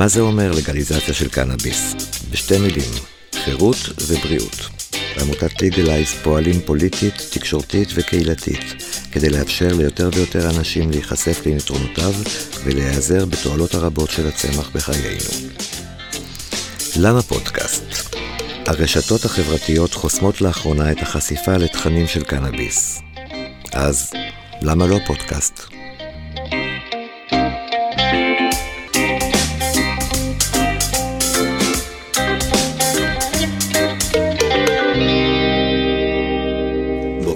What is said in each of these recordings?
מה זה אומר לגליזציה של קנאביס? בשתי מילים, חירות ובריאות. בעמותת ליגלייז פועלים פוליטית, תקשורתית וקהילתית, כדי לאפשר ליותר ויותר אנשים להיחשף ליתרונותיו ולהיעזר בתועלות הרבות של הצמח בחיינו. למה פודקאסט? הרשתות החברתיות חוסמות לאחרונה את החשיפה לתכנים של קנאביס. אז למה לא פודקאסט?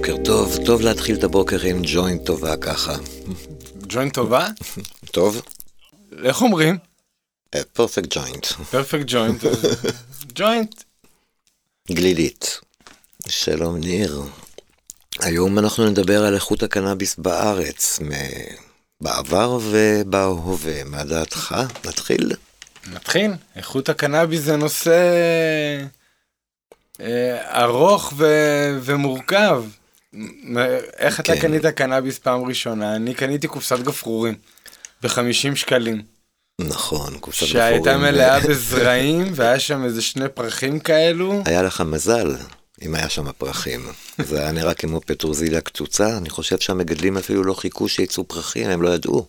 בוקר טוב, טוב להתחיל את הבוקר עם ג'וינט טובה ככה. ג'וינט טובה? טוב? איך אומרים? פרפקט ג'וינט. פרפקט ג'וינט. ג'וינט. גלילית. שלום ניר. היום אנחנו נדבר על איכות הקנאביס בארץ, בעבר ובהווה. מה דעתך? נתחיל? נתחיל. איכות הקנאביס זה נושא אה, ארוך ו- ומורכב. איך אתה כן. קנית קנאביס פעם ראשונה? אני קניתי קופסת גפרורים ב-50 שקלים. נכון, קופסת גפרורים. שהייתה מלאה בזרעים והיה שם איזה שני פרחים כאלו. היה לך מזל אם היה שם פרחים. זה היה נראה כמו פטרוזיליה קצוצה, אני חושב שהמגדלים אפילו לא חיכו שיצאו פרחים, הם לא ידעו.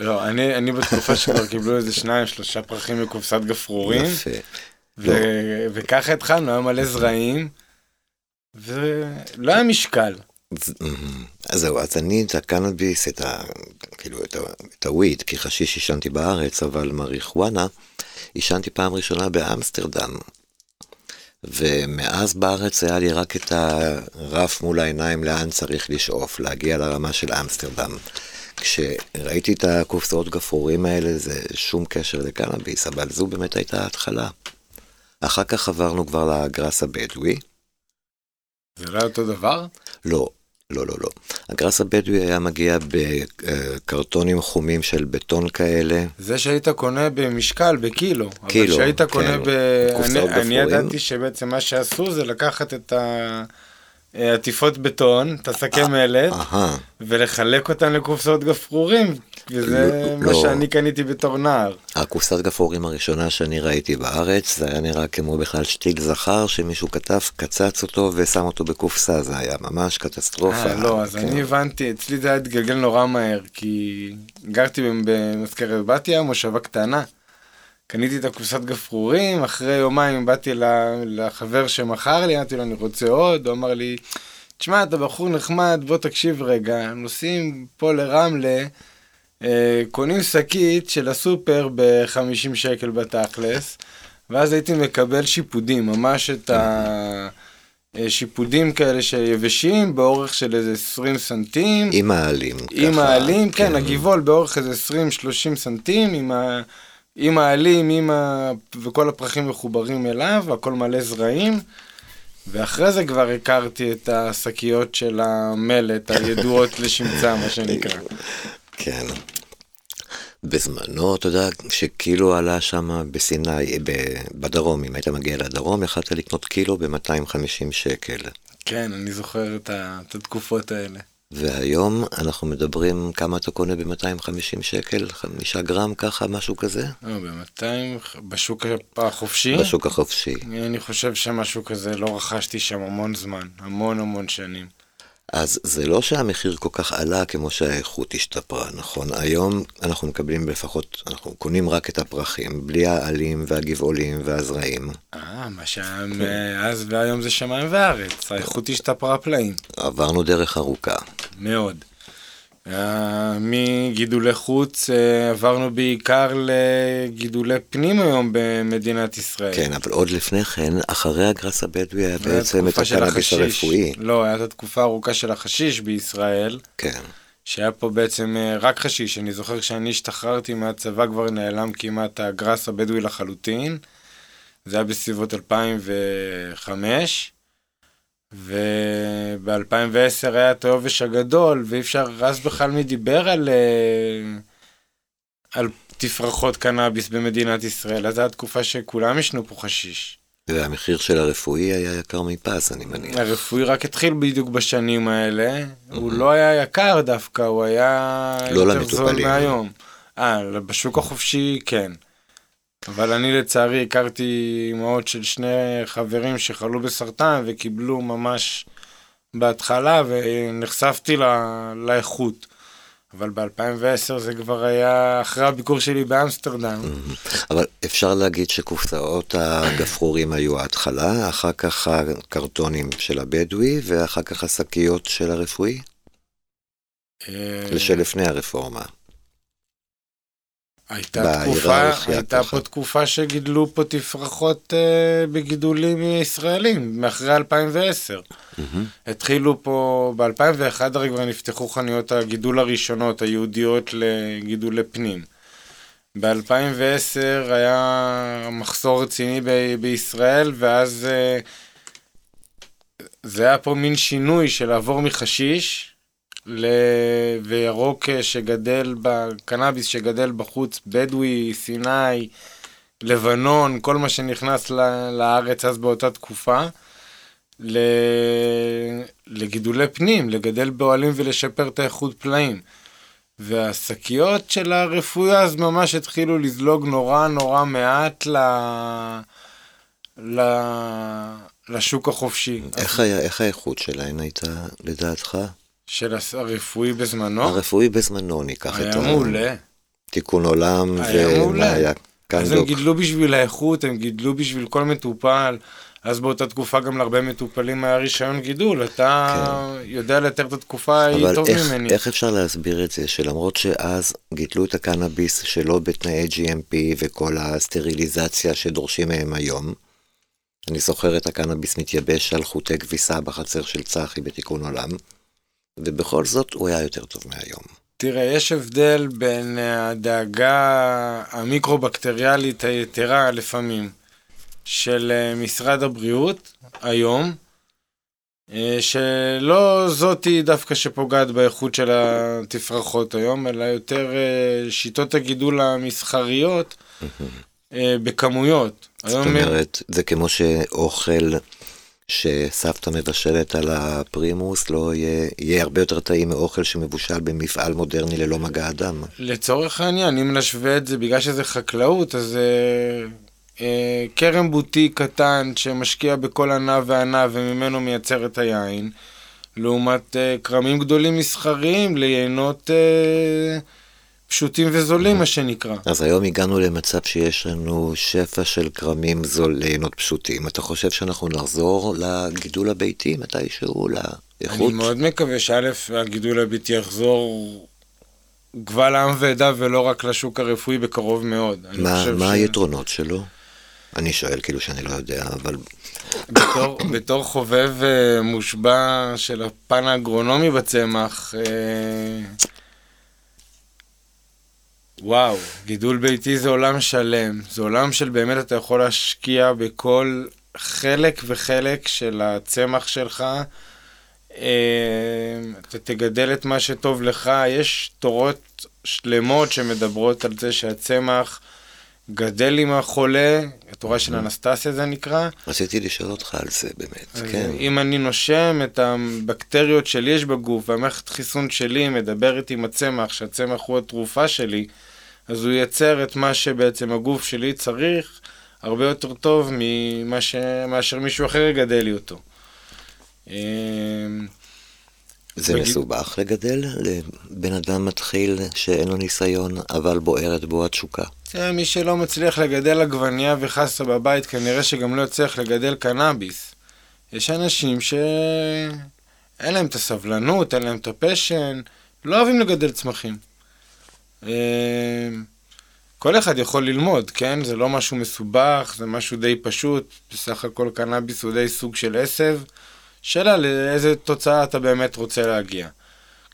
לא, אני, אני בתקופה שכבר קיבלו איזה שניים, שלושה פרחים מקופסת גפרורים. יפה. ו- וככה התחלנו, היה מלא זרעים, ולא היה משקל. אז אז זהו, אז אני את הקנאביס, את ה... כאילו, את, ה, את הוויד, כי חשיש עישנתי בארץ, אבל מריחואנה, עישנתי פעם ראשונה באמסטרדם. ומאז בארץ היה לי רק את הרף מול העיניים לאן צריך לשאוף, להגיע לרמה של אמסטרדם. כשראיתי את הקופסאות גפרורים האלה, זה שום קשר לקנאביס, אבל זו באמת הייתה ההתחלה. אחר כך עברנו כבר לגראס הבדואי. זה לא אותו דבר? לא, לא, לא, לא. הגראס הבדואי היה מגיע בקרטונים חומים של בטון כאלה. זה שהיית קונה במשקל, בקילו. קילו, אבל שהיית קונה כן. ב... אני, אני גפרורים. ידעתי שבעצם מה שעשו זה לקחת את ה- עטיפות בטון, את השקי מלט, ולחלק אותן לקופסאות גפרורים. וזה לא, מה לא. שאני קניתי בתור נער. הקופסת גפרורים הראשונה שאני ראיתי בארץ, זה היה נראה כמו בכלל שתיל זכר שמישהו כתב, קצץ אותו ושם אותו בקופסה, זה היה ממש קטסטרופה. אה, לא, אז כן. אני הבנתי, אצלי זה היה התגלגל נורא מהר, כי גרתי במזכרת בתיה, מושבה קטנה. קניתי את הקופסת גפרורים, אחרי יומיים באתי לחבר שמכר לי, אמרתי לו אני רוצה עוד, הוא אמר לי, תשמע, אתה בחור נחמד, בוא תקשיב רגע, נוסעים פה לרמלה, קונים שקית של הסופר ב-50 שקל בתכלס, ואז הייתי מקבל שיפודים, ממש את ה... אה, שיפודים כאלה שיבשים באורך של איזה 20 סנטים. עם העלים. עם ככה, העלים, כן, הגיבול באורך איזה 20-30 סנטים, עם, ה... עם העלים, עם ה... וכל הפרחים מחוברים אליו, הכל מלא זרעים. ואחרי זה כבר הכרתי את השקיות של המלט הידועות לשמצה, מה שנקרא. כן. בזמנו, אתה יודע, שכאילו עלה שם בסיני, בדרום, אם היית מגיע לדרום, יכלת לקנות קילו ב-250 שקל. כן, אני זוכר את, ה... את התקופות האלה. והיום אנחנו מדברים כמה אתה קונה ב-250 שקל, חמישה גרם ככה, משהו כזה? לא, ב-200, בשוק החופשי, בשוק החופשי. אני חושב שמשהו כזה לא רכשתי שם המון זמן, המון המון שנים. אז זה לא שהמחיר כל כך עלה כמו שהאיכות השתפרה, נכון? היום אנחנו מקבלים לפחות, אנחנו קונים רק את הפרחים, בלי העלים והגבעולים והזרעים. אה, מה שהיה מאז והיום זה שמיים וארץ, האיכות השתפרה פלאים, עברנו דרך ארוכה. מאוד. אה, מגידולי חוץ אה, עברנו בעיקר לגידולי פנים היום במדינת ישראל. כן, אבל עוד לפני כן, אחרי הגראס הבדואי היה בעצם את הקנאביס. הרפואי. לא, הייתה תקופה ארוכה של החשיש בישראל, כן. שהיה פה בעצם אה, רק חשיש. אני זוכר כשאני השתחררתי מהצבא כבר נעלם כמעט הגראס הבדואי לחלוטין. זה היה בסביבות 2005. וב-2010 היה את היובש הגדול, ואי אפשר, אז בכלל מי דיבר על, אה, על תפרחות קנאביס במדינת ישראל, אז זו הייתה תקופה שכולם ישנו פה חשיש. והמחיר של הרפואי היה יקר מפס, אני מניח. הרפואי רק התחיל בדיוק בשנים האלה, הוא לא היה יקר דווקא, הוא היה לא יותר זול. מהיום. אה, בשוק החופשי כן. אבל אני לצערי הכרתי אמהות של שני חברים שחלו בסרטן וקיבלו ממש בהתחלה ונחשפתי לאיכות. אבל ב-2010 זה כבר היה אחרי הביקור שלי באמסטרדם. אבל אפשר להגיד שקופסאות הגפרורים היו ההתחלה, אחר כך הקרטונים של הבדואי, ואחר כך השקיות של הרפואי? שלפני הרפורמה. הייתה תקופה, הייתה פה תקופה שגידלו פה תפרחות uh, בגידולים ישראלים, מאחרי 2010. Mm-hmm. התחילו פה, ב-2001 הרי כבר נפתחו חנויות הגידול הראשונות, היהודיות לגידולי פנים. ב-2010 היה מחסור רציני ב- בישראל, ואז uh, זה היה פה מין שינוי של לעבור מחשיש ל... וירוק שגדל, בקנאביס שגדל בחוץ, בדואי, סיני, לבנון, כל מה שנכנס לארץ אז באותה תקופה, ל... לגידולי פנים, לגדל באוהלים ולשפר את האיכות פלאים. והשקיות של הרפואה אז ממש התחילו לזלוג נורא נורא מעט ל... ל... לשוק החופשי. איך, היה, איך האיכות שלהן הייתה לדעתך? של הרפואי בזמנו? הרפואי בזמנו, ניקח את ה... היה מעולה. תיקון עולם, היה מעולה. אז הם גידלו בשביל האיכות, הם גידלו בשביל כל מטופל. אז באותה תקופה גם להרבה מטופלים היה רישיון גידול, אתה כן. יודע לתאר את התקופה ההיא טוב איך, ממני. אבל איך אפשר להסביר את זה, שלמרות שאז גידלו את הקנאביס שלא בתנאי GMP וכל הסטריליזציה שדורשים מהם היום, אני זוכר את הקנאביס מתייבש על חוטי כביסה בחצר של צחי בתיקון עולם, ובכל זאת הוא היה יותר טוב מהיום. תראה, יש הבדל בין הדאגה המיקרובקטריאלית היתרה לפעמים של אה, משרד הבריאות היום, אה, שלא זאתי דווקא שפוגעת באיכות של התפרחות היום, אלא יותר אה, שיטות הגידול המסחריות בכמויות. זאת אומרת, זה כמו שאוכל שסבתא מבשלת על הפרימוס לא יהיה, יהיה הרבה יותר טעים מאוכל שמבושל במפעל מודרני ללא מגע אדם. לצורך העניין, אם נשווה את זה, בגלל שזה חקלאות, אז אה, אה, כרם בוטיק קטן שמשקיע בכל ענף וענף וממנו מייצר את היין, לעומת אה, כרמים גדולים מסחריים ליינות... אה, פשוטים וזולים, מה שנקרא. אז היום הגענו למצב שיש לנו שפע של כרמים זול לעינות פשוטים. אתה חושב שאנחנו נחזור לגידול הביתי מתישהו, לאיכות? אני מאוד מקווה שא', הגידול הביתי יחזור גבל עם ועדה ולא רק לשוק הרפואי בקרוב מאוד. מה, מה ש... היתרונות שלו? אני שואל כאילו שאני לא יודע, אבל... בתור, בתור חובב uh, מושבע של הפן האגרונומי בצמח, uh, וואו, גידול ביתי זה עולם שלם. זה עולם של באמת אתה יכול להשקיע בכל חלק וחלק של הצמח שלך. אה, אתה תגדל את מה שטוב לך. יש תורות שלמות שמדברות על זה שהצמח גדל עם החולה, התורה של אנסטסיה זה נקרא. רציתי לשאול אותך על זה באמת, כן. אם אני נושם את הבקטריות שלי יש בגוף, והמערכת חיסון שלי מדברת עם הצמח, שהצמח הוא התרופה שלי, אז הוא ייצר את מה שבעצם הגוף שלי צריך הרבה יותר טוב ממה ש... מאשר מישהו אחר יגדל לי אותו. זה בג... מסובך לגדל לבן אדם מתחיל שאין לו ניסיון, אבל בוערת בו התשוקה. זה מי שלא מצליח לגדל עגבנייה וחסה בבית, כנראה שגם לא יצליח לגדל קנאביס. יש אנשים שאין להם את הסבלנות, אין להם את הפשן, לא אוהבים לגדל צמחים. אמ, כל אחד יכול ללמוד, כן? זה לא משהו מסובך, זה משהו די פשוט. בסך הכל קנאביס הוא די סוג של עשב. שאלה לאיזה תוצאה אתה באמת רוצה להגיע.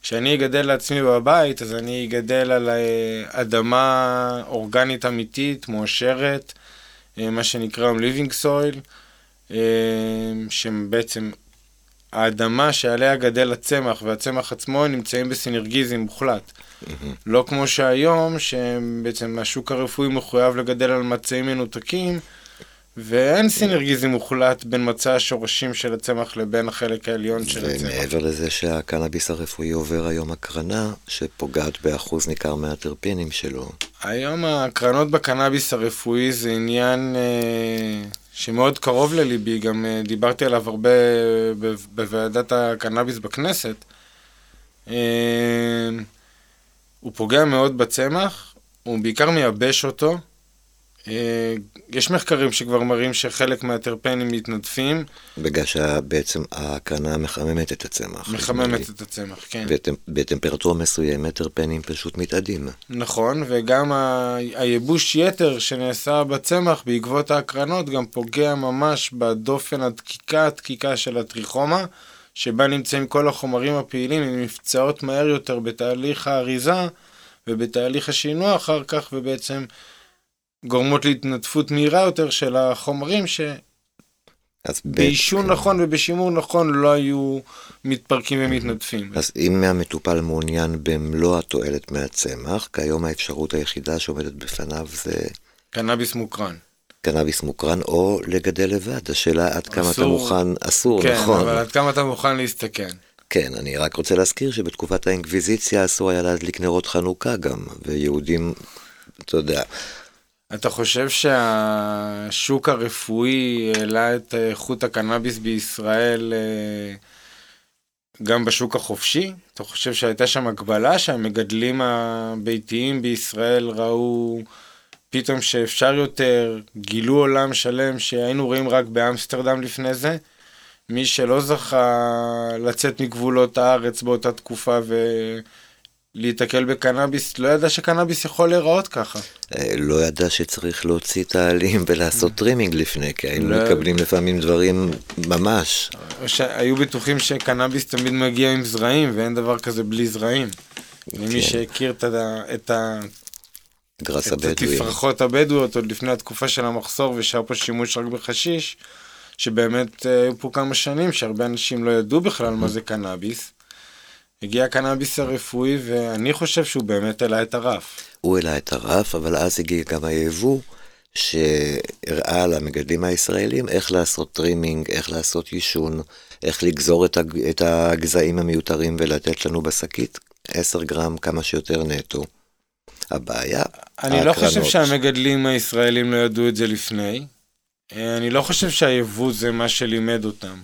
כשאני אגדל לעצמי בבית, אז אני אגדל על אה, אדמה אורגנית אמיתית, מואשרת, אה, מה שנקרא living soil, אה, שבעצם האדמה שעליה גדל הצמח והצמח עצמו נמצאים בסינרגיזם מוחלט. לא כמו שהיום, שבעצם השוק הרפואי מחויב לגדל על מצעים מנותקים, ואין סינרגיזם מוחלט בין מצע השורשים של הצמח לבין החלק העליון של הצמח. ומעבר לזה שהקנאביס הרפואי עובר היום הקרנה, שפוגעת באחוז ניכר מהטרפינים שלו. היום הקרנות בקנאביס הרפואי זה עניין אה, שמאוד קרוב לליבי, גם אה, דיברתי עליו הרבה בוועדת הקנאביס בכנסת. אה, הוא פוגע מאוד בצמח, הוא בעיקר מייבש אותו. אה, יש מחקרים שכבר מראים שחלק מהטרפנים מתנדפים. בגלל שבעצם ההקרנה מחממת את הצמח. מחממת את הצמח, כן. בטמפרטורה מסוימת טרפנים פשוט מתאדים. נכון, וגם ה... הייבוש יתר שנעשה בצמח בעקבות ההקרנות גם פוגע ממש בדופן הדקיקה, הדקיקה של הטריכומה, שבה נמצאים כל החומרים הפעילים, הן נפצעות מהר יותר בתהליך האריזה ובתהליך השינוע אחר כך, ובעצם... גורמות להתנדפות מהירה יותר של החומרים ש... בעישון כן. נכון ובשימור נכון לא היו מתפרקים ומתנדפים. אז אם המטופל מעוניין במלוא התועלת מהצמח, כיום האפשרות היחידה שעומדת בפניו זה... קנאביס מוקרן. קנאביס מוקרן או לגדל לבד, השאלה עד כמה אתה מוכן, אסור, כן, נכון. כן, אבל עד כמה אתה מוכן להסתכן. כן, אני רק רוצה להזכיר שבתקופת האינקוויזיציה אסור היה להדליק נרות חנוכה גם, ויהודים, אתה יודע, אתה חושב שהשוק הרפואי העלה את איכות הקנאביס בישראל אה, גם בשוק החופשי? אתה חושב שהייתה שם הגבלה שהמגדלים הביתיים בישראל ראו פתאום שאפשר יותר, גילו עולם שלם שהיינו רואים רק באמסטרדם לפני זה? מי שלא זכה לצאת מגבולות הארץ באותה תקופה ו... להיתקל בקנאביס, לא ידע שקנאביס יכול להיראות ככה. אה, לא ידע שצריך להוציא את העלים ולעשות trimming לפני, כי היינו לא... מקבלים לפעמים דברים ממש. היו בטוחים שקנאביס תמיד מגיע עם זרעים, ואין דבר כזה בלי זרעים. למי כן. שהכיר את ה... את ה... גראס הבדואי. את התפרחות הבדואיות עוד לפני התקופה של המחסור, ושהיה פה שימוש רק בחשיש, שבאמת אה, היו פה כמה שנים שהרבה אנשים לא ידעו בכלל מה זה קנאביס. הגיע הקנאביס הרפואי, ואני חושב שהוא באמת העלה את הרף. הוא העלה את הרף, אבל אז הגיע גם היבוא, שהראה למגדלים הישראלים איך לעשות trimming, איך לעשות עישון, איך לגזור את, הג... את הגזעים המיותרים ולתת לנו בשקית 10 גרם כמה שיותר נטו. הבעיה, אני ההקרנות. לא חושב שהמגדלים הישראלים לא ידעו את זה לפני. אני לא חושב שהיבוא זה מה שלימד אותם.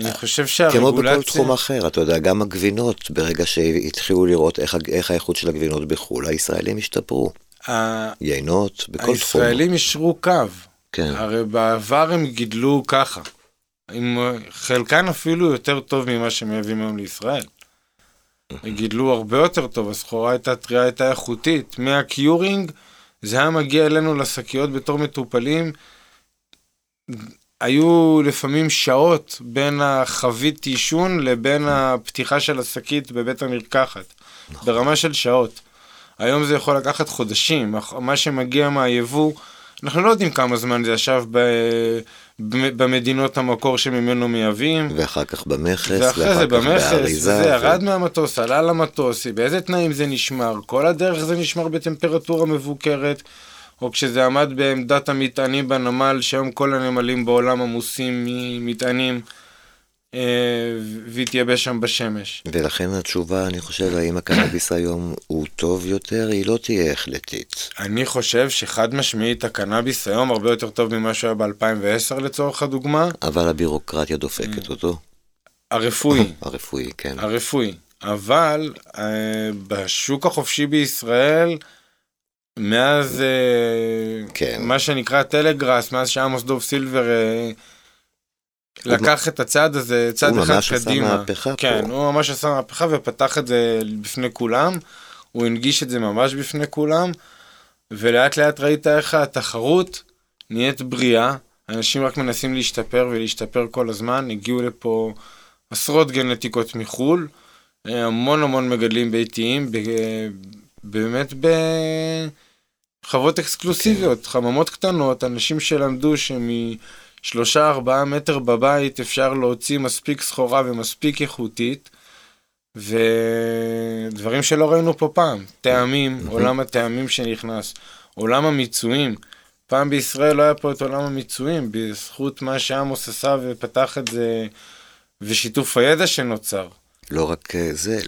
אני חושב שהרגולציה... כמו בכל תחום אחר, אתה יודע, גם הגבינות, ברגע שהתחילו לראות איך, איך האיכות של הגבינות בחו"ל, הישראלים השתפרו. ה... יינות, בכל הישראלים תחום. הישראלים אישרו קו. כן. הרי בעבר הם גידלו ככה. עם חלקן אפילו יותר טוב ממה שמייבאים היום לישראל. הם גידלו הרבה יותר טוב, הסחורה הייתה טריה, הייתה איכותית. מהקיורינג, זה היה מגיע אלינו לשקיות בתור מטופלים. היו לפעמים שעות בין החבית עישון לבין הפתיחה של השקית בבית המרקחת, נכון. ברמה של שעות. היום זה יכול לקחת חודשים, מה שמגיע מהיבוא, אנחנו לא יודעים כמה זמן זה ישב ב... במדינות המקור שממנו מייבאים. ואחר כך במכס, ואחרי זה במכס, זה ירד מהמטוס, עלה למטוס, באיזה תנאים זה נשמר, כל הדרך זה נשמר בטמפרטורה מבוקרת. או כשזה עמד בעמדת המטענים בנמל, שהיום כל הנמלים בעולם עמוסים ממטענים, אה, והתייבש שם בשמש. ולכן התשובה, אני חושב, האם הקנאביס היום הוא טוב יותר, היא לא תהיה החלטית. אני חושב שחד משמעית הקנאביס היום הרבה יותר טוב ממה שהיה ב-2010 לצורך הדוגמה. אבל הבירוקרטיה דופקת mm. אותו. הרפואי. הרפואי, כן. הרפואי. אבל אה, בשוק החופשי בישראל, מאז אה, כן. מה שנקרא טלגראס, מאז שעמוס דוב סילבר אה, לקח את הצעד הזה, צעד אחד קדימה. הוא ממש עשה מהפכה כן, פה. הוא ממש עשה מהפכה ופתח את זה בפני כולם. הוא הנגיש את זה ממש בפני כולם. ולאט לאט ראית איך התחרות נהיית בריאה. אנשים רק מנסים להשתפר ולהשתפר כל הזמן. הגיעו לפה עשרות גנטיקות מחו"ל. אה, המון המון מגדלים ביתיים. באמת בחוות אקסקלוסיביות, כן. חממות קטנות, אנשים שלמדו שמשלושה ארבעה מטר בבית אפשר להוציא מספיק סחורה ומספיק איכותית, ודברים שלא ראינו פה פעם, טעמים, עולם הטעמים שנכנס, עולם המיצויים. פעם בישראל לא היה פה את עולם המיצויים, בזכות מה שעמוס עשה ופתח את זה, ושיתוף הידע שנוצר. לא רק אה, זה,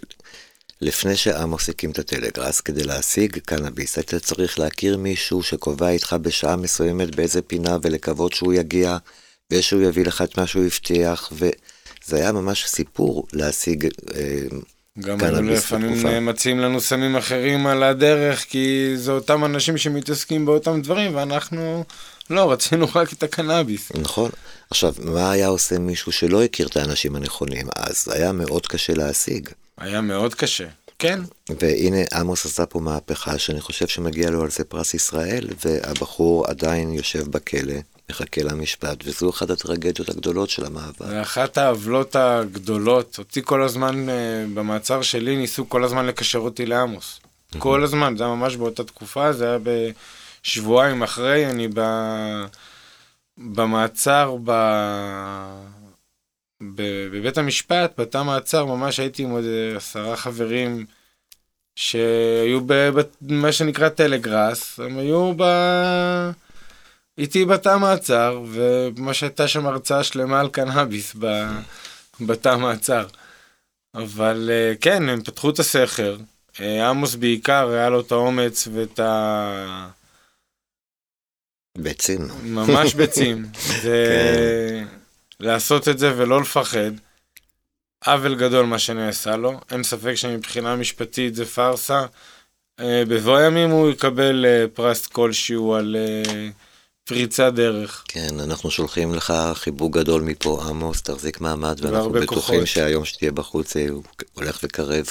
לפני שעמוס הקים את הטלגראס, כדי להשיג קנאביס, היית צריך להכיר מישהו שקובע איתך בשעה מסוימת באיזה פינה ולקוות שהוא יגיע, ושהוא יביא לך את מה שהוא הבטיח, וזה היה ממש סיפור להשיג אה, גם קנאביס לפעמים. מציעים לנו סמים אחרים על הדרך, כי זה אותם אנשים שמתעסקים באותם דברים, ואנחנו לא, רצינו רק את הקנאביס. נכון. עכשיו, מה היה עושה מישהו שלא הכיר את האנשים הנכונים אז? היה מאוד קשה להשיג. היה מאוד קשה. כן, והנה עמוס עשה פה מהפכה שאני חושב שמגיע לו על זה פרס ישראל, והבחור עדיין יושב בכלא, מחכה למשפט, וזו אחת הטרגדיות הגדולות של המעבר. זה אחת העוולות הגדולות. אותי כל הזמן, אה, במעצר שלי, ניסו כל הזמן לקשר אותי לעמוס. כל הזמן, זה היה ממש באותה תקופה, זה היה בשבועיים אחרי, אני ב... במעצר, ב... בבית המשפט, בתא מעצר, ממש הייתי עם עוד אה, עשרה חברים שהיו במה שנקרא טלגראס, הם היו ב... איתי בתא מעצר, וממש הייתה שם הרצאה שלמה על קנאביס ב... בתא מעצר. אבל אה, כן, הם פתחו את הסכר. אה, עמוס בעיקר, היה לו את האומץ ואת ה... ביצים. ממש ביצים. זה לעשות את זה ולא לפחד. עוול גדול מה שנעשה לו, אין ספק שמבחינה משפטית זה פארסה. אה, בבוא הימים הוא יקבל אה, פרס כלשהו על אה, פריצת דרך. כן, אנחנו שולחים לך חיבוק גדול מפה, עמוס, תחזיק מעמד, ואנחנו בטוחים כוחות. שהיום שתהיה בחוץ הוא הולך וקרב.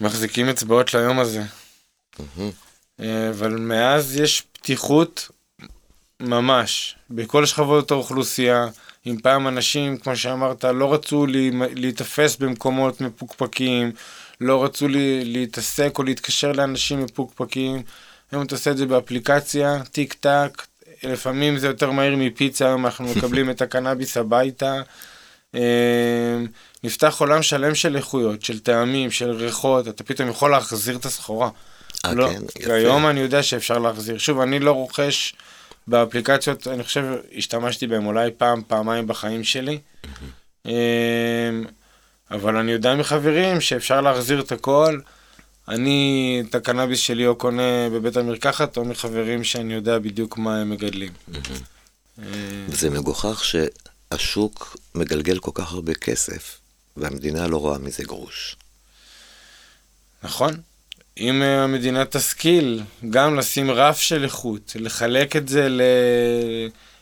מחזיקים אצבעות ליום הזה. אה, אבל מאז יש פתיחות ממש בכל שכבות האוכלוסייה. אם פעם אנשים, כמו שאמרת, לא רצו להיתפס במקומות מפוקפקים, לא רצו לי, להתעסק או להתקשר לאנשים מפוקפקים, היום אתה עושה את זה באפליקציה, טיק טק, לפעמים זה יותר מהיר מפיצה, היום אנחנו מקבלים את הקנאביס הביתה. אה, נפתח עולם שלם של איכויות, של טעמים, של ריחות, אתה פתאום יכול להחזיר את הסחורה. אה, לא, כן, יפה. היום אני יודע שאפשר להחזיר. שוב, אני לא רוכש באפליקציות, אני חושב, השתמשתי בהם אולי פעם, פעמיים בחיים שלי. אמ, אבל אני יודע מחברים שאפשר להחזיר את הכל. אני את הקנאביס שלי או קונה בבית המרקחת, או מחברים שאני יודע בדיוק מה הם מגדלים. אה, זה מגוחך שהשוק מגלגל כל כך הרבה כסף, והמדינה לא רואה מזה גרוש. נכון. אם אה, המדינה תשכיל גם לשים רף של איכות, לחלק את זה ל...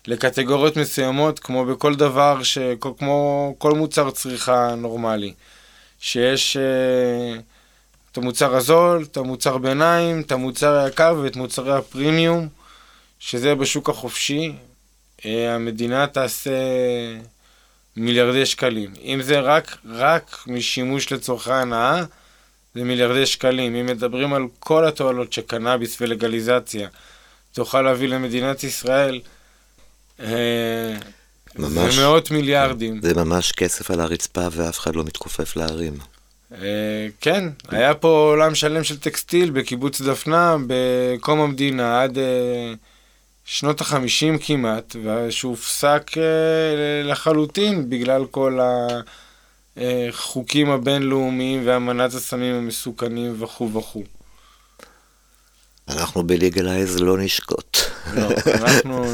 לקטגוריות מסוימות, כמו בכל דבר, ש... כמו כל מוצר צריכה נורמלי. שיש uh, את המוצר הזול, את המוצר ביניים, את המוצר היקר ואת מוצרי הפרימיום, שזה בשוק החופשי. Uh, המדינה תעשה מיליארדי שקלים. אם זה רק, רק משימוש לצורכי הנאה, זה מיליארדי שקלים. אם מדברים על כל התועלות שקנאביס ולגליזציה תוכל להביא למדינת ישראל, אה, ממש. זה מאות מיליארדים. זה ממש כסף על הרצפה ואף אחד לא מתכופף להרים. אה, כן, היה פה עולם שלם של טקסטיל בקיבוץ דפנה בקום המדינה עד אה, שנות החמישים כמעט, שהופסק לחלוטין בגלל כל החוקים הבינלאומיים ואמנת הסמים המסוכנים וכו' וכו'. אנחנו בליגלייז לא נשקוט. לא, אנחנו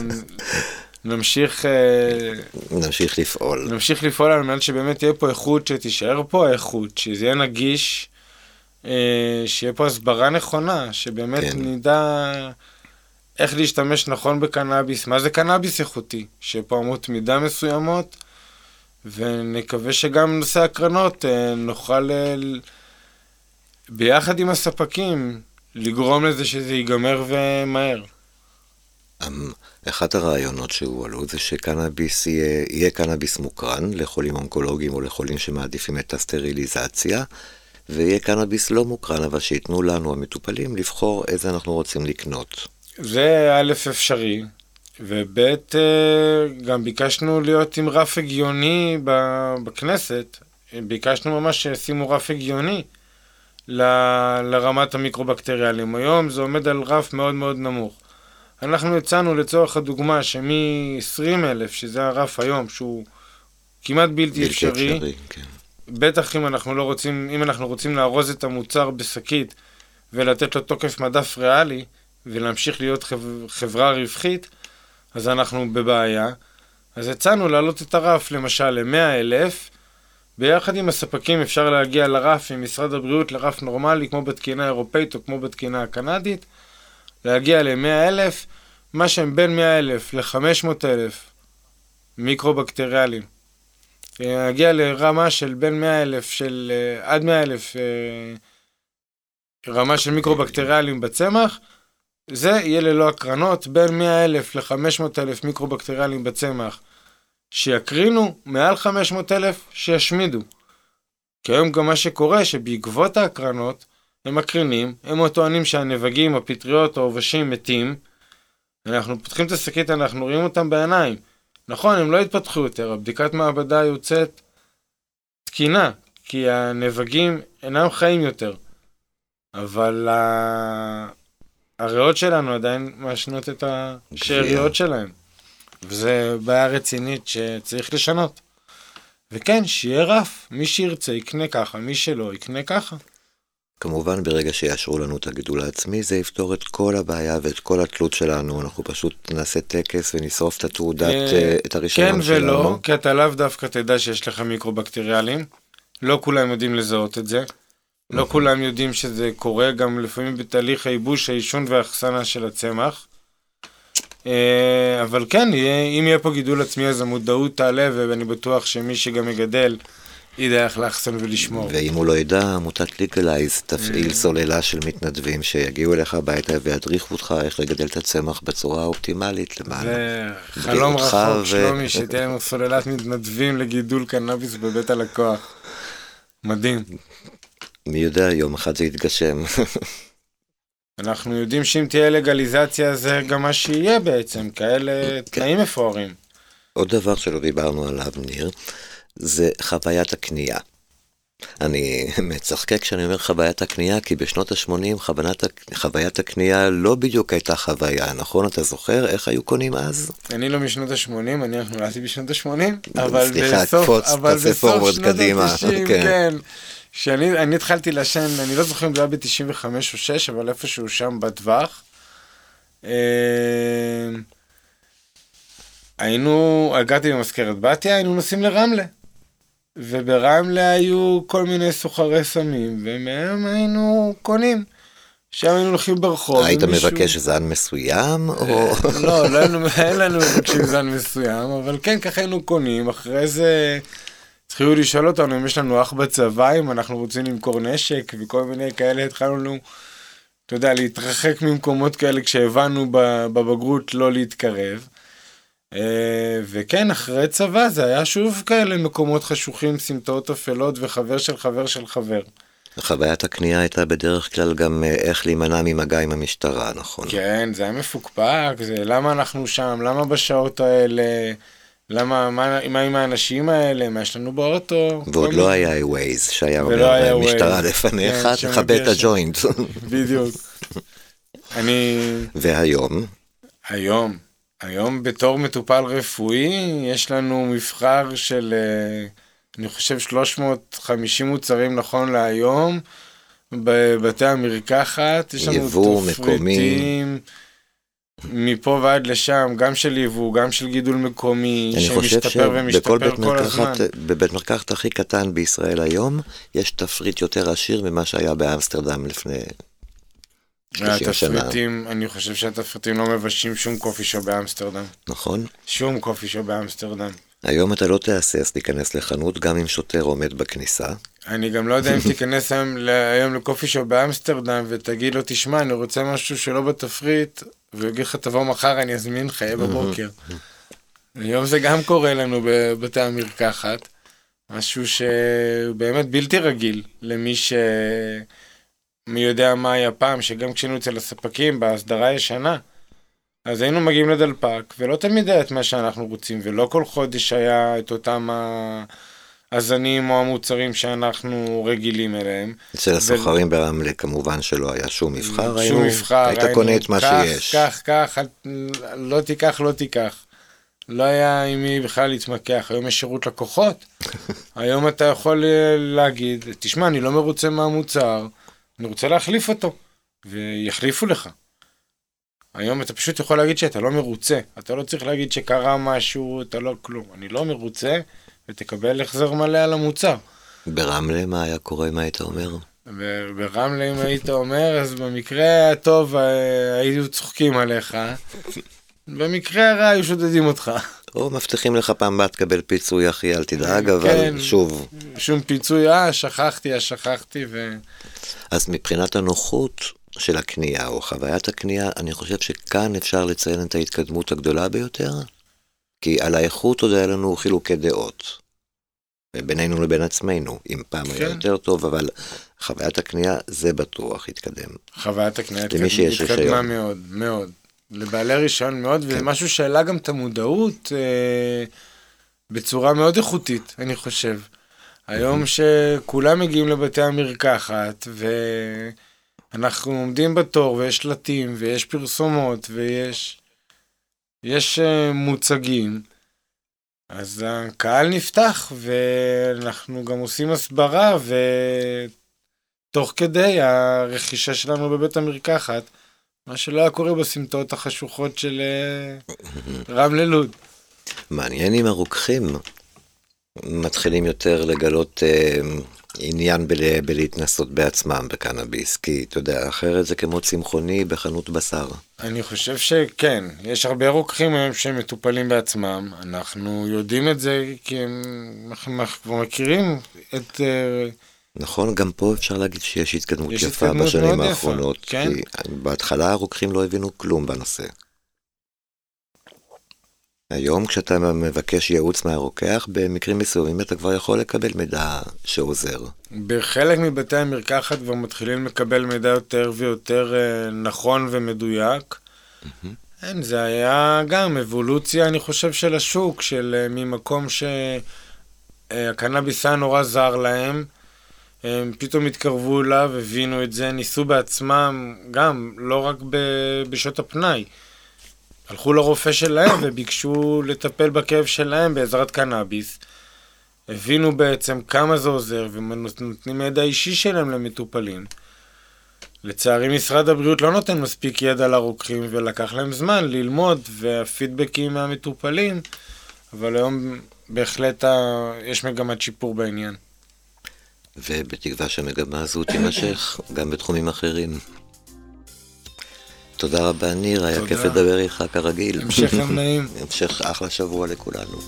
נמשיך, אה, נמשיך לפעול. נמשיך לפעול על מנת שבאמת תהיה פה איכות, שתישאר פה איכות, שזה יהיה נגיש, אה, שיהיה פה הסברה נכונה, שבאמת כן. נדע איך להשתמש נכון בקנאביס, מה זה קנאביס איכותי, שיהיה פה אמות מידה מסוימות, ונקווה שגם נושא הקרנות אה, נוכל אה, ביחד עם הספקים לגרום לזה שזה ייגמר ומהר. אמ, אחד הרעיונות שהועלו זה שקנאביס יהיה, יהיה קנאביס מוקרן לחולים אונקולוגיים או לחולים שמעדיפים את הסטריליזציה, ויהיה קנאביס לא מוקרן, אבל שייתנו לנו המטופלים לבחור איזה אנחנו רוצים לקנות. זה א' אפשרי, וב' אה, גם ביקשנו להיות עם רף הגיוני בכנסת, ביקשנו ממש שישימו רף הגיוני ל- לרמת המיקרובקטריאלים. היום זה עומד על רף מאוד מאוד נמוך. אנחנו הצענו לצורך הדוגמה שמ-20 אלף, שזה הרף היום, שהוא כמעט בלתי, בלתי אפשרי, אפשרי, כן. בטח אם אנחנו לא רוצים, אם אנחנו רוצים לארוז את המוצר בשקית ולתת לו תוקף מדף ריאלי ולהמשיך להיות חב... חברה רווחית, אז אנחנו בבעיה. אז הצענו להעלות את הרף למשל ל-100 אלף, ביחד עם הספקים אפשר להגיע לרף עם משרד הבריאות, לרף נורמלי כמו בתקינה האירופאית או כמו בתקינה הקנדית, להגיע ל-100 אלף, מה שהם בין 100 אלף ל-500 אלף מיקרו-בקטריאלים. להגיע לרמה של בין 100 אלף של אה, עד 100 אלף אה, רמה של מיקרו-בקטריאלים בצמח, זה יהיה ללא הקרנות, בין 100 אלף ל-500 אלף מיקרו-בקטריאלים בצמח שיקרינו, מעל 500 אלף שישמידו. כי היום גם מה שקורה, שבעקבות ההקרנות, הם מקרינים, הם טוענים שהנבגים, הפטריות, העובשים מתים, אנחנו פותחים את השקית, אנחנו רואים אותם בעיניים. נכון, הם לא התפתחו יותר, הבדיקת מעבדה יוצאת תקינה, כי הנבגים אינם חיים יותר. אבל הריאות שלנו עדיין מעשנות את השאריות שלהם. וזה בעיה רצינית שצריך לשנות. וכן, שיהיה רף, מי שירצה יקנה ככה, מי שלא יקנה ככה. כמובן, ברגע שיאשרו לנו את הגידול העצמי, זה יפתור את כל הבעיה ואת כל התלות שלנו. אנחנו פשוט נעשה טקס ונשרוף את התעודת, אה, אה, את הרישיון שלנו. כן ולא, כי אתה לאו דווקא תדע שיש לך מיקרובקטריאלים. לא כולם יודעים לזהות את זה. לא. כולם יודעים שזה קורה, גם לפעמים בתהליך הייבוש, העישון והאחסנה של הצמח. אה, אבל כן, אם יהיה פה גידול עצמי אז המודעות תעלה, ואני בטוח שמי שגם מגדל ידע איך לאחסן ולשמור. ואם הוא לא ידע, עמותת ליגלייז תפעיל אה. סוללה של מתנדבים שיגיעו אליך הביתה וידריכו אותך איך לגדל את הצמח בצורה אופטימלית למען זה חלום רחוק, שלומי, שתהיה לנו סוללת מתנדבים לגידול קנאביס בבית הלקוח. מדהים. מי יודע, יום אחד זה יתגשם. אנחנו יודעים שאם תהיה לגליזציה זה גם מה שיהיה בעצם, כאלה כן. תנאים מפוארים. עוד דבר שלא דיברנו עליו, ניר, זה חוויית הקנייה. אני מצחקק כשאני אומר חוויית הקנייה, כי בשנות ה-80 חוויית, חוויית הקנייה לא בדיוק הייתה חוויה, נכון? אתה זוכר איך היו קונים אז? אני לא משנות ה-80, אני נולדתי בשנות ה-80, אבל סליחה, בסוף, קפוץ, אבל בסוף שנות ה-90, כן. כן. כשאני התחלתי לעשן, אני לא זוכר אם זה היה ב-95 או 6, אבל איפשהו שם בטווח. אה, היינו, הגעתי במזכרת בתיה, היינו נוסעים לרמלה. וברמלה היו כל מיני סוחרי סמים, ומהם היינו קונים. שם היינו הולכים ברחוב. היית מבקש זן מסוים, או... לא, לא אין לנו מבקשים זן מסוים, אבל כן, ככה היינו קונים. אחרי זה התחילו לשאול אותנו אם יש לנו אח בצבא, אם אנחנו רוצים למכור נשק, וכל מיני כאלה התחלנו, אתה יודע, להתרחק ממקומות כאלה כשהבנו בבגרות לא להתקרב. אה, וכן, אחרי צבא זה היה שוב כאלה מקומות חשוכים, סמטאות אפלות וחבר של חבר של חבר. חוויית הקנייה הייתה בדרך כלל גם אה, איך להימנע ממגע עם המשטרה, נכון? כן, זה היה מפוקפק, זה למה אנחנו שם, למה בשעות האלה, למה, מה, מה עם האנשים האלה, מה יש לנו באוטו? ועוד לא היה ווייז, שהיה אומר משטרה לפניך, כן, תכבה את הג'וינט. בדיוק. אני... והיום? היום. היום בתור מטופל רפואי יש לנו מבחר של, אה, אני חושב, 350 מוצרים נכון להיום. בבתי המרקחת, יש לנו תפריטים מפה ועד לשם, גם של יבוא, גם של גידול מקומי, שמשתפר ומשתפר כל הזמן. בבית מרקחת הכי קטן בישראל היום, יש תפריט יותר עשיר ממה שהיה באמסטרדם לפני התפריטים, אני חושב שהתפריטים לא מבשים שום קופי שופ באמסטרדם. נכון. שום קופי שופ באמסטרדם. היום אתה לא תהסס להיכנס לחנות גם אם שוטר עומד בכניסה. אני גם לא יודע אם תיכנס היום, היום לקופי שופ באמסטרדם ותגיד לו, תשמע, אני רוצה משהו שלא בתפריט, והוא יגיד לך, תבוא מחר, אני אזמין לך, יהיה בבוקר. היום זה גם קורה לנו בבתי המרקחת, משהו שבאמת בלתי רגיל למי ש... מי יודע מה היה פעם, שגם כשהיינו אצל הספקים בהסדרה הישנה, אז היינו מגיעים לדלפק, ולא תמיד היה את מה שאנחנו רוצים, ולא כל חודש היה את אותם הזנים או המוצרים שאנחנו רגילים אליהם. אצל הסוחרים ו... ברמלה כמובן שלא היה שום מבחר, שום היינו, מבחר, היית היינו, קונה את מה כך, שיש. כך, כך, לא תיקח, לא תיקח. לא היה עם מי בכלל להתמקח, היום יש שירות לקוחות. היום אתה יכול אה, להגיד, תשמע, אני לא מרוצה מהמוצר, אני רוצה להחליף אותו, ויחליפו לך. היום אתה פשוט יכול להגיד שאתה לא מרוצה, אתה לא צריך להגיד שקרה משהו, אתה לא כלום. אני לא מרוצה, ותקבל החזר מלא על המוצר. ברמלה מה היה קורה, מה היית אומר? ברמלה אם היית אומר, אז במקרה הטוב אה, היו צוחקים עליך, במקרה הרע היו שודדים אותך. או מבטיחים לך פעם הבאה תקבל פיצוי אחי, אל תדאג, כן, אבל שוב. שום פיצוי, אה, שכחתי, אה, שכחתי, ו... אז מבחינת הנוחות של הקנייה, או חוויית הקנייה, אני חושב שכאן אפשר לציין את ההתקדמות הגדולה ביותר, כי על האיכות עוד היה לנו חילוקי דעות. בינינו לבין עצמנו, אם פעם כן. היה יותר טוב, אבל חוויית הקנייה זה בטוח התקדם. חוויית הקנייה התקדמה מאוד, מאוד. לבעלי רישיון מאוד, כן. ומשהו שהעלה גם את המודעות אה, בצורה מאוד איכותית, אני חושב. היום שכולם מגיעים לבתי המרקחת, ואנחנו עומדים בתור, ויש שלטים, ויש פרסומות, ויש יש, uh, מוצגים, אז הקהל נפתח, ואנחנו גם עושים הסברה, ותוך כדי הרכישה שלנו בבית המרקחת, מה שלא היה קורה בסמטאות החשוכות של אה, רמלה לוד. מעניין אם הרוקחים מתחילים יותר לגלות אה, עניין בל, בלהתנסות בעצמם בקנאביס, כי אתה יודע, אחרת זה כמו צמחוני בחנות בשר. אני חושב שכן, יש הרבה רוקחים היום שמטופלים בעצמם, אנחנו יודעים את זה כי אנחנו כבר מכירים את... אה, נכון, גם פה אפשר להגיד שיש התקדמות יש יפה התקדמות בשנים האחרונות, יפה, כן? כי בהתחלה הרוקחים לא הבינו כלום בנושא. היום כשאתה מבקש ייעוץ מהרוקח, במקרים מסוימים אתה כבר יכול לקבל מידע שעוזר. בחלק מבתי המרקחת כבר מתחילים לקבל מידע יותר ויותר אה, נכון ומדויק. אין, זה היה גם אבולוציה, אני חושב, של השוק, של אה, ממקום שהקנאביס היה נורא זר להם. הם פתאום התקרבו אליו, הבינו את זה, ניסו בעצמם, גם, לא רק בשעות הפנאי. הלכו לרופא שלהם וביקשו לטפל בכאב שלהם בעזרת קנאביס. הבינו בעצם כמה זה עוזר, ונותנים ידע אישי שלהם למטופלים. לצערי משרד הבריאות לא נותן מספיק ידע לרוקחים, ולקח להם זמן ללמוד, והפידבקים מהמטופלים, אבל היום בהחלט יש מגמת שיפור בעניין. ובתקווה שהמגמה הזו תימשך גם בתחומים אחרים. תודה רבה ניר, היה כיף לדבר איתך כרגיל. המשך יום נעים. המשך אחלה שבוע לכולנו.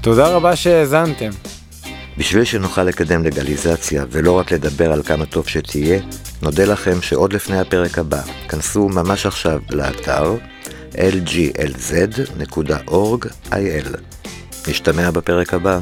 תודה רבה שהאזנתם. בשביל שנוכל לקדם לגליזציה ולא רק לדבר על כמה טוב שתהיה, נודה לכם שעוד לפני הפרק הבא, כנסו ממש עכשיו לאתר lglz.org.il. נשתמע בפרק הבא.